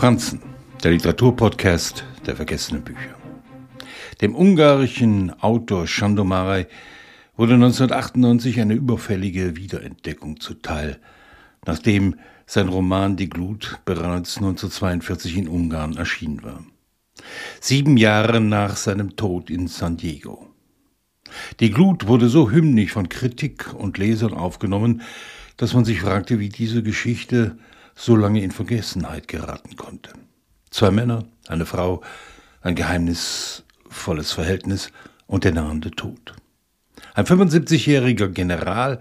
Franzen, der Literaturpodcast der vergessenen Bücher. Dem ungarischen Autor Chandomarei wurde 1998 eine überfällige Wiederentdeckung zuteil, nachdem sein Roman Die Glut bereits 1942 in Ungarn erschienen war. Sieben Jahre nach seinem Tod in San Diego. Die Glut wurde so hymnisch von Kritik und Lesern aufgenommen, dass man sich fragte, wie diese Geschichte so lange in Vergessenheit geraten konnte. Zwei Männer, eine Frau, ein geheimnisvolles Verhältnis und der nahende Tod. Ein 75-jähriger General,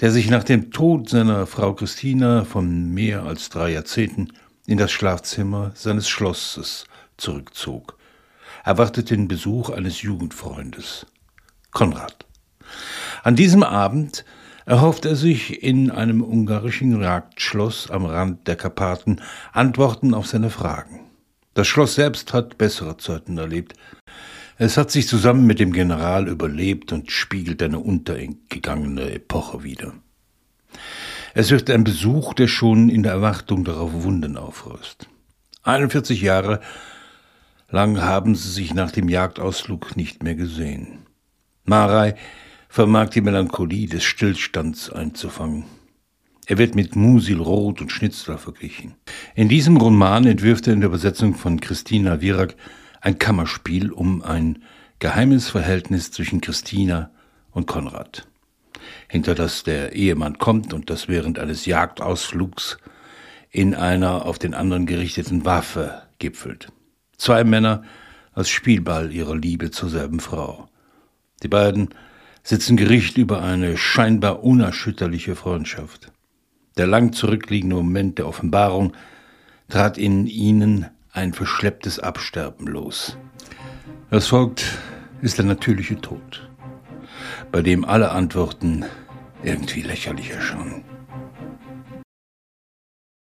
der sich nach dem Tod seiner Frau Christina von mehr als drei Jahrzehnten in das Schlafzimmer seines Schlosses zurückzog, erwartete den Besuch eines Jugendfreundes, Konrad. An diesem Abend erhofft er sich in einem ungarischen Jagdschloss am Rand der Karpaten Antworten auf seine Fragen. Das Schloss selbst hat bessere Zeiten erlebt. Es hat sich zusammen mit dem General überlebt und spiegelt eine untergegangene Epoche wider. Es wird ein Besuch, der schon in der Erwartung darauf Wunden aufrüst. 41 Jahre lang haben sie sich nach dem Jagdausflug nicht mehr gesehen. Marei vermag die Melancholie des Stillstands einzufangen. Er wird mit Musil Roth und Schnitzler verglichen. In diesem Roman entwirft er in der Übersetzung von Christina Virak ein Kammerspiel um ein geheimes Verhältnis zwischen Christina und Konrad, hinter das der Ehemann kommt und das während eines Jagdausflugs in einer auf den anderen gerichteten Waffe gipfelt. Zwei Männer als Spielball ihrer Liebe zur selben Frau. Die beiden sitzen Gericht über eine scheinbar unerschütterliche Freundschaft. Der lang zurückliegende Moment der Offenbarung trat in ihnen ein verschlepptes Absterben los. Was folgt, ist der natürliche Tod, bei dem alle Antworten irgendwie lächerlich erscheinen.